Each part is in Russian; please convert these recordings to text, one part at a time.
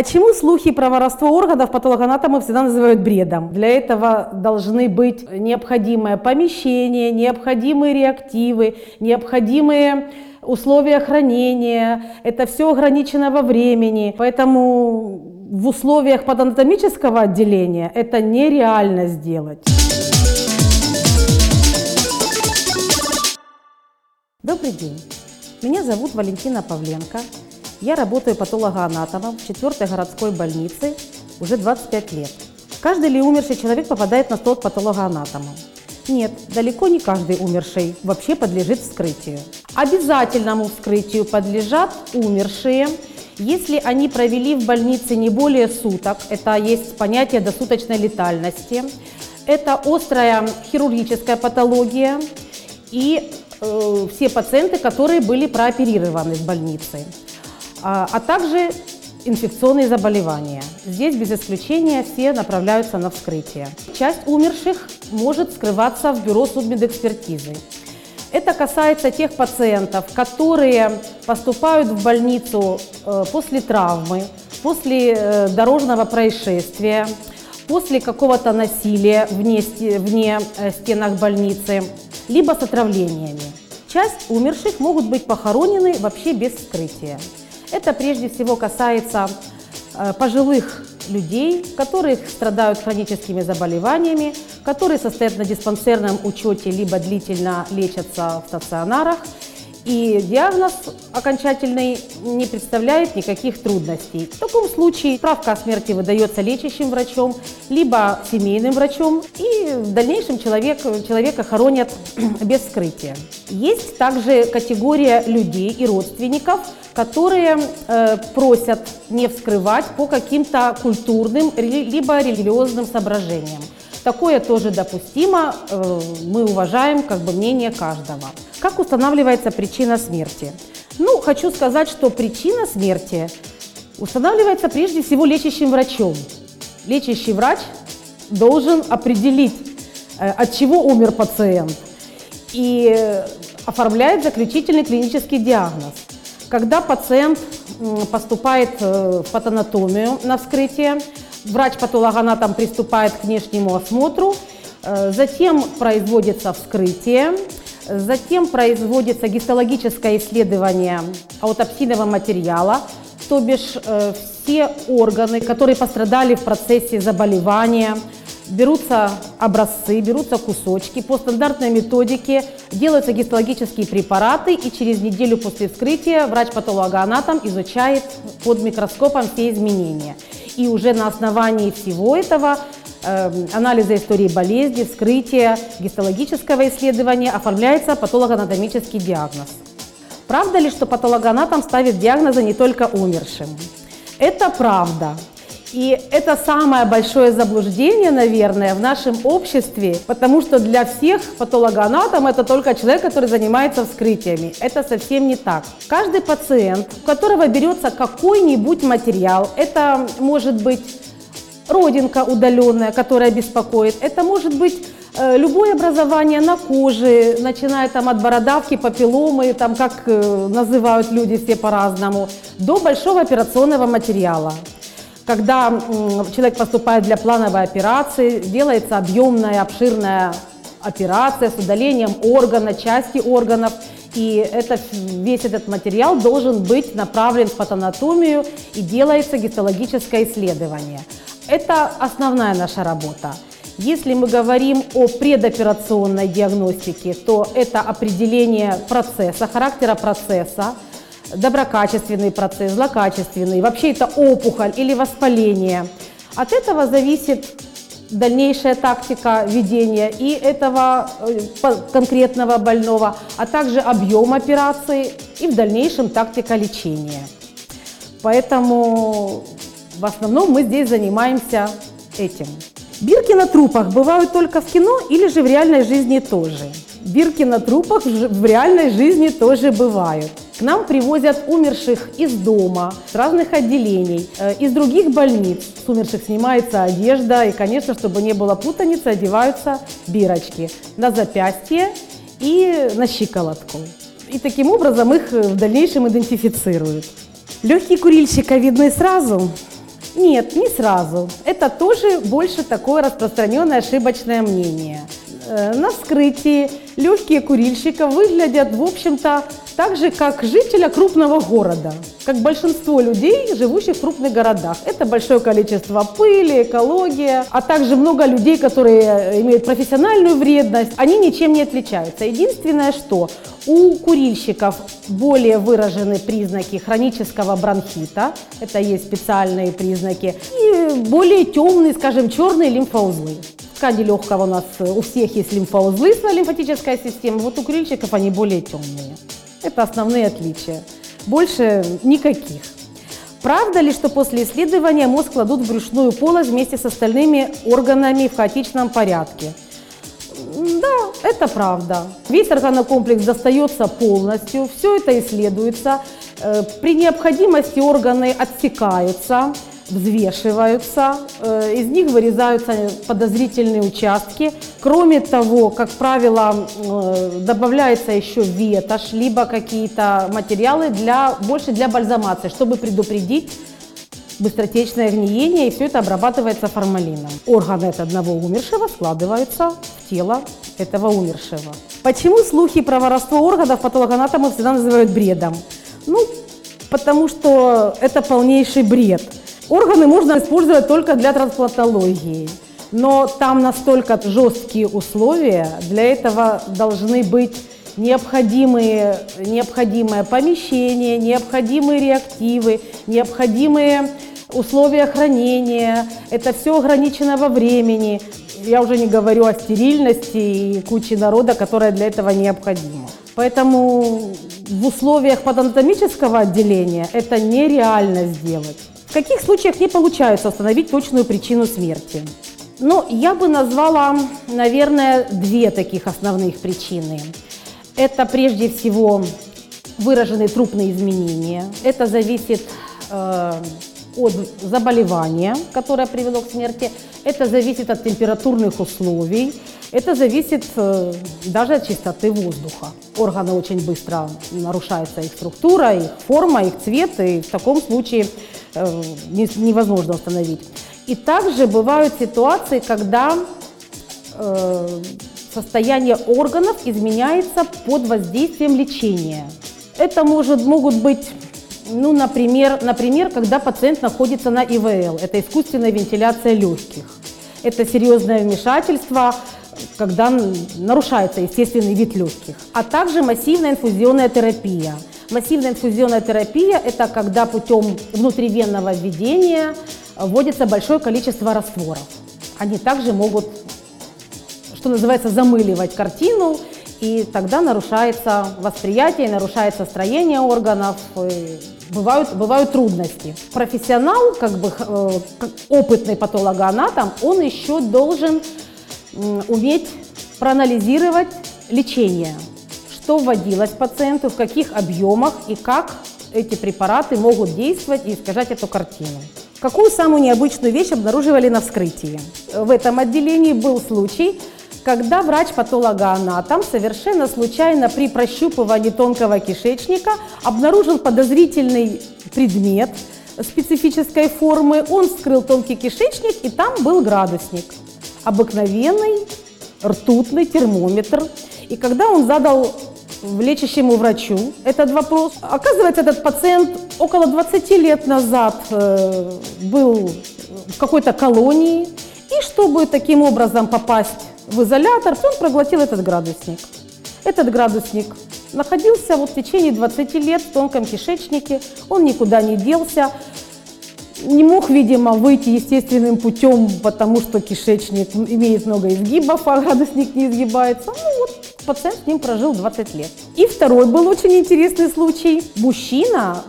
Почему слухи про воровство органов патологоанатомы всегда называют бредом? Для этого должны быть необходимое помещение, необходимые реактивы, необходимые условия хранения. Это все ограничено во времени. Поэтому в условиях патанатомического отделения это нереально сделать. Добрый день. Меня зовут Валентина Павленко. Я работаю патологоанатомом в 4 городской больнице уже 25 лет. Каждый ли умерший человек попадает на стол к патологоанатому? Нет, далеко не каждый умерший вообще подлежит вскрытию. Обязательному вскрытию подлежат умершие, если они провели в больнице не более суток, это есть понятие досуточной летальности, это острая хирургическая патология и э, все пациенты, которые были прооперированы в больнице а, а также инфекционные заболевания. Здесь без исключения все направляются на вскрытие. Часть умерших может скрываться в бюро судмедэкспертизы. Это касается тех пациентов, которые поступают в больницу э, после травмы, после э, дорожного происшествия, после какого-то насилия вне, вне э, стенах больницы, либо с отравлениями. Часть умерших могут быть похоронены вообще без вскрытия. Это прежде всего касается э, пожилых людей, которые страдают хроническими заболеваниями, которые состоят на диспансерном учете, либо длительно лечатся в стационарах. И диагноз окончательный не представляет никаких трудностей. В таком случае справка о смерти выдается лечащим врачом, либо семейным врачом, и в дальнейшем человек, человека хоронят без вскрытия. Есть также категория людей и родственников, которые э, просят не вскрывать по каким-то культурным либо религиозным соображениям. Такое тоже допустимо, э, мы уважаем как бы мнение каждого. Как устанавливается причина смерти? Ну, хочу сказать, что причина смерти устанавливается прежде всего лечащим врачом. Лечащий врач должен определить, э, от чего умер пациент, и оформляет заключительный клинический диагноз. Когда пациент поступает э, в патанатомию на вскрытие, врач-патологоанатом приступает к внешнему осмотру, э, затем производится вскрытие, затем производится гистологическое исследование аутопсийного материала, то бишь э, все органы, которые пострадали в процессе заболевания, берутся образцы, берутся кусочки. По стандартной методике делаются гистологические препараты, и через неделю после вскрытия врач-патологоанатом изучает под микроскопом все изменения. И уже на основании всего этого анализа истории болезни, вскрытия, гистологического исследования оформляется патологоанатомический диагноз. Правда ли, что патологоанатом ставит диагнозы не только умершим? Это правда. И это самое большое заблуждение, наверное, в нашем обществе, потому что для всех патологоанатом это только человек, который занимается вскрытиями. Это совсем не так. Каждый пациент, у которого берется какой-нибудь материал, это может быть родинка удаленная, которая беспокоит, это может быть э, любое образование на коже, начиная там от бородавки, папилломы, там как э, называют люди все по-разному, до большого операционного материала. Когда человек поступает для плановой операции, делается объемная, обширная операция с удалением органа, части органов, и это, весь этот материал должен быть направлен в патанатомию и делается гистологическое исследование. Это основная наша работа. Если мы говорим о предоперационной диагностике, то это определение процесса, характера процесса, доброкачественный процесс, злокачественный, вообще это опухоль или воспаление. От этого зависит дальнейшая тактика ведения и этого э, конкретного больного, а также объем операции и в дальнейшем тактика лечения. Поэтому в основном мы здесь занимаемся этим. Бирки на трупах бывают только в кино или же в реальной жизни тоже? Бирки на трупах в реальной жизни тоже бывают. К нам привозят умерших из дома, с разных отделений, э, из других больниц. С умерших снимается одежда, и, конечно, чтобы не было путаницы, одеваются бирочки на запястье и на щиколотку. И таким образом их в дальнейшем идентифицируют. Легкий курильщика видны сразу, Нет, не сразу. Это тоже больше такое распространенное ошибочное мнение. Э, на вскрытии легкие курильщика выглядят, в общем-то, так же, как жителя крупного города, как большинство людей, живущих в крупных городах. Это большое количество пыли, экология, а также много людей, которые имеют профессиональную вредность, они ничем не отличаются. Единственное, что у курильщиков более выражены признаки хронического бронхита, это есть специальные признаки, и более темные, скажем, черные лимфоузлы ткани легкого у нас э, у всех есть лимфоузлы, лимфатическая система, вот у курильщиков они более темные. Это основные отличия. Больше никаких. Правда ли, что после исследования мозг кладут в брюшную полость вместе с остальными органами в хаотичном порядке? Да, это правда. Весь органокомплекс достается полностью, все это исследуется. Э, при необходимости органы отсекаются, взвешиваются, э, из них вырезаются подозрительные участки. Кроме того, как правило, э, добавляется еще ветошь, либо какие-то материалы для, больше для бальзамации, чтобы предупредить быстротечное гниение, и все это обрабатывается формалином. Органы от одного умершего складываются в тело этого умершего. Почему слухи про воровство органов патологоанатомы всегда называют бредом? Ну, потому что это полнейший бред. Органы можно использовать только для трансплантологии. Но там настолько жесткие условия, для этого должны быть необходимые, необходимое помещение, необходимые реактивы, необходимые условия хранения. Это все ограничено во времени. Я уже не говорю о стерильности и куче народа, которая для этого необходима. Поэтому в условиях патанатомического отделения это нереально сделать. В каких случаях не получается установить точную причину смерти? Ну, я бы назвала, наверное, две таких основных причины. Это прежде всего выраженные трупные изменения. Это зависит э, от заболевания, которое привело к смерти. Это зависит от температурных условий. Это зависит э, даже от чистоты воздуха. Органы очень быстро нарушается их структура, их форма, их цвет, и в таком случае невозможно установить. И также бывают ситуации, когда э, состояние органов изменяется под воздействием лечения. Это может, могут быть, ну, например, например, когда пациент находится на ИВЛ, это искусственная вентиляция легких. Это серьезное вмешательство, когда нарушается естественный вид легких, а также массивная инфузионная терапия – Массивная инфузионная терапия – это когда путем внутривенного введения вводится большое количество растворов. Они также могут, что называется, замыливать картину, и тогда нарушается восприятие, нарушается строение органов, бывают, бывают трудности. Профессионал, как бы э, опытный патологоанатом, он еще должен уметь проанализировать лечение что вводилось пациенту, в каких объемах и как эти препараты могут действовать и искажать эту картину. Какую самую необычную вещь обнаруживали на вскрытии? В этом отделении был случай, когда врач-патологоанатом совершенно случайно при прощупывании тонкого кишечника обнаружил подозрительный предмет специфической формы. Он вскрыл тонкий кишечник, и там был градусник. Обыкновенный ртутный термометр. И когда он задал лечащему врачу этот вопрос. Оказывается, этот пациент около 20 лет назад э, был в какой-то колонии, и чтобы таким образом попасть в изолятор, он проглотил этот градусник. Этот градусник находился вот в течение 20 лет в тонком кишечнике, он никуда не делся, не мог, видимо, выйти естественным путем, потому что кишечник имеет много изгибов, а градусник не изгибается. Ну Пациент с ним прожил 20 лет. И второй был очень интересный случай. Мужчина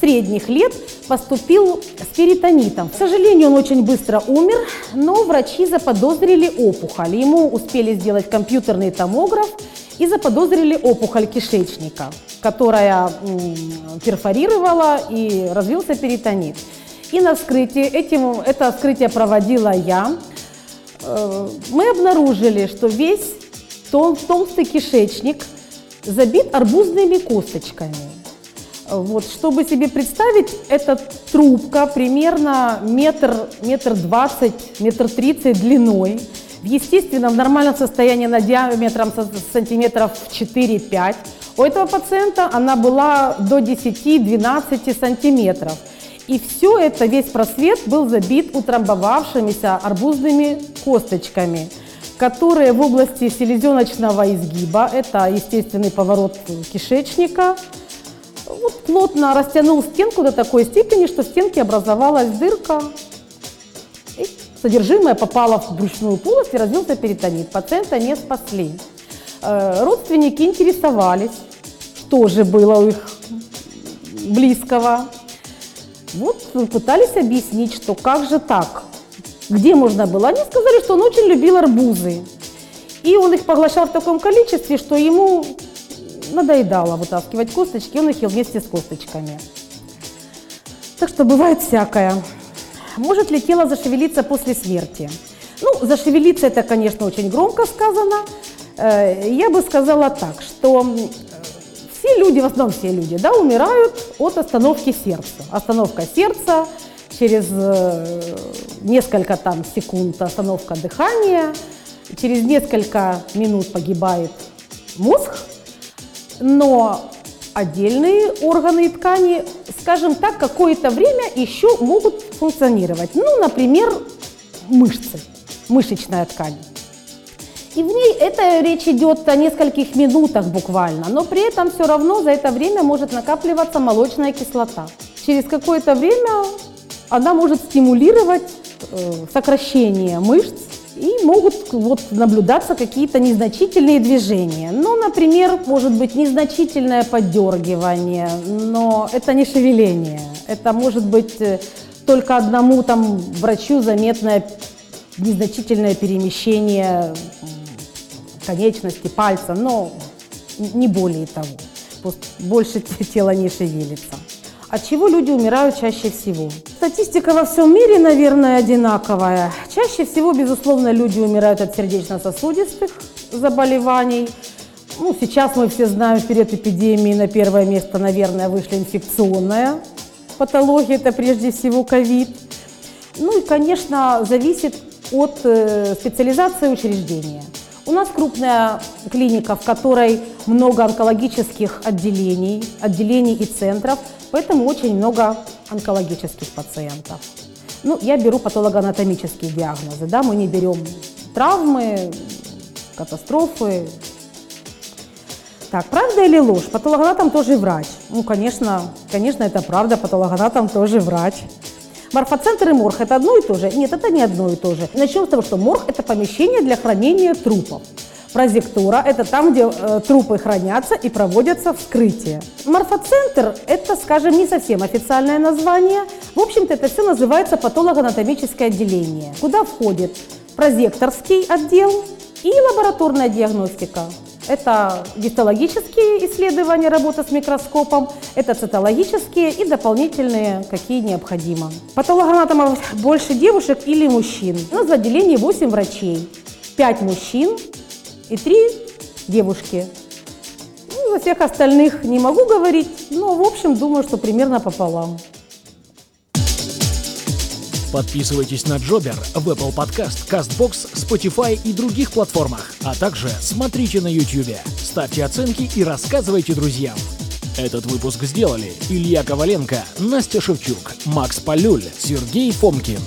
средних лет поступил с перитонитом. К сожалению, он очень быстро умер, но врачи заподозрили опухоль. Ему успели сделать компьютерный томограф и заподозрили опухоль кишечника, которая перфорировала и развился перитонит. И на вскрытии, этим, это вскрытие проводила я, э, мы обнаружили, что весь Тол толстый кишечник забит арбузными косточками. Вот, чтобы себе представить, эта трубка примерно метр, метр двадцать, метр тридцать длиной. В естественном, в нормальном состоянии на диаметром сантиметров 4-5. У этого пациента она была до 10-12 сантиметров. И все это, весь просвет был забит утрамбовавшимися арбузными косточками, которые в области селезеночного изгиба, это естественный поворот кишечника, вот плотно растянул стенку до такой степени, что в стенке образовалась дырка, и содержимое попало в брюшную полость и развился перитонит. Пациента не спасли. Э, родственники интересовались, что же было у их близкого. Вот пытались объяснить, что как же так, где можно было. Они сказали, что он очень любил арбузы. И он их поглощал в таком количестве, что ему надоедало вытаскивать косточки, он их ел вместе с косточками. Так что бывает всякое. Может ли тело зашевелиться после смерти? Ну, зашевелиться это, конечно, очень громко сказано. Э, я бы сказала так, что все люди, в основном все люди, да, умирают от остановки сердца. Остановка сердца, через э, несколько там секунд остановка дыхания, через несколько минут погибает мозг, но отдельные органы и ткани, скажем так, какое-то время еще могут функционировать. Ну, например, мышцы, мышечная ткань. И в ней это речь идет о нескольких минутах буквально, но при этом все равно за это время может накапливаться молочная кислота. Через какое-то время она может стимулировать э, сокращение мышц и могут вот наблюдаться какие-то незначительные движения. Ну, например, может быть незначительное поддергивание, но это не шевеление. Это может быть э, только одному там врачу заметное незначительное перемещение конечности, пальца, но не более того. Больше тело не шевелится. От чего люди умирают чаще всего? Статистика во всем мире, наверное, одинаковая. Чаще всего, безусловно, люди умирают от сердечно-сосудистых заболеваний. Ну, сейчас мы все знаем, перед эпидемией на первое место, наверное, вышла инфекционная патология, это прежде всего ковид. Ну и, конечно, зависит от э, специализации учреждения. У нас крупная клиника, в которой много онкологических отделений, отделений и центров, поэтому очень много онкологических пациентов. Ну, я беру патологоанатомические диагнозы, да, мы не берем травмы, катастрофы. Так, правда или ложь? Патологоанатом тоже врач. Ну, конечно, конечно, это правда, патологоанатом тоже врач. Морфоцентр и морг – это одно и то же? Нет, это не одно и то же. Начнем с того, что морг – это помещение для хранения трупов. Прозектура – это там, где э, трупы хранятся и проводятся вскрытия. Морфоцентр – это, скажем, не совсем официальное название. В общем-то, это все называется патологоанатомическое отделение, куда входит прозекторский отдел и лабораторная диагностика. Это гистологические исследования, работа с микроскопом, это цитологические и дополнительные, какие необходимо. Патологоанатомов больше девушек или мужчин. У нас в отделении 8 врачей, 5 мужчин и 3 девушки. Ну, за всех остальных не могу говорить, но в общем думаю, что примерно пополам. Подписывайтесь на Джобер в Apple Podcast, CastBox, Spotify и других платформах, а также смотрите на YouTube. Ставьте оценки и рассказывайте друзьям. Этот выпуск сделали Илья Коваленко, Настя Шевчук, Макс Полюль, Сергей Фомкин.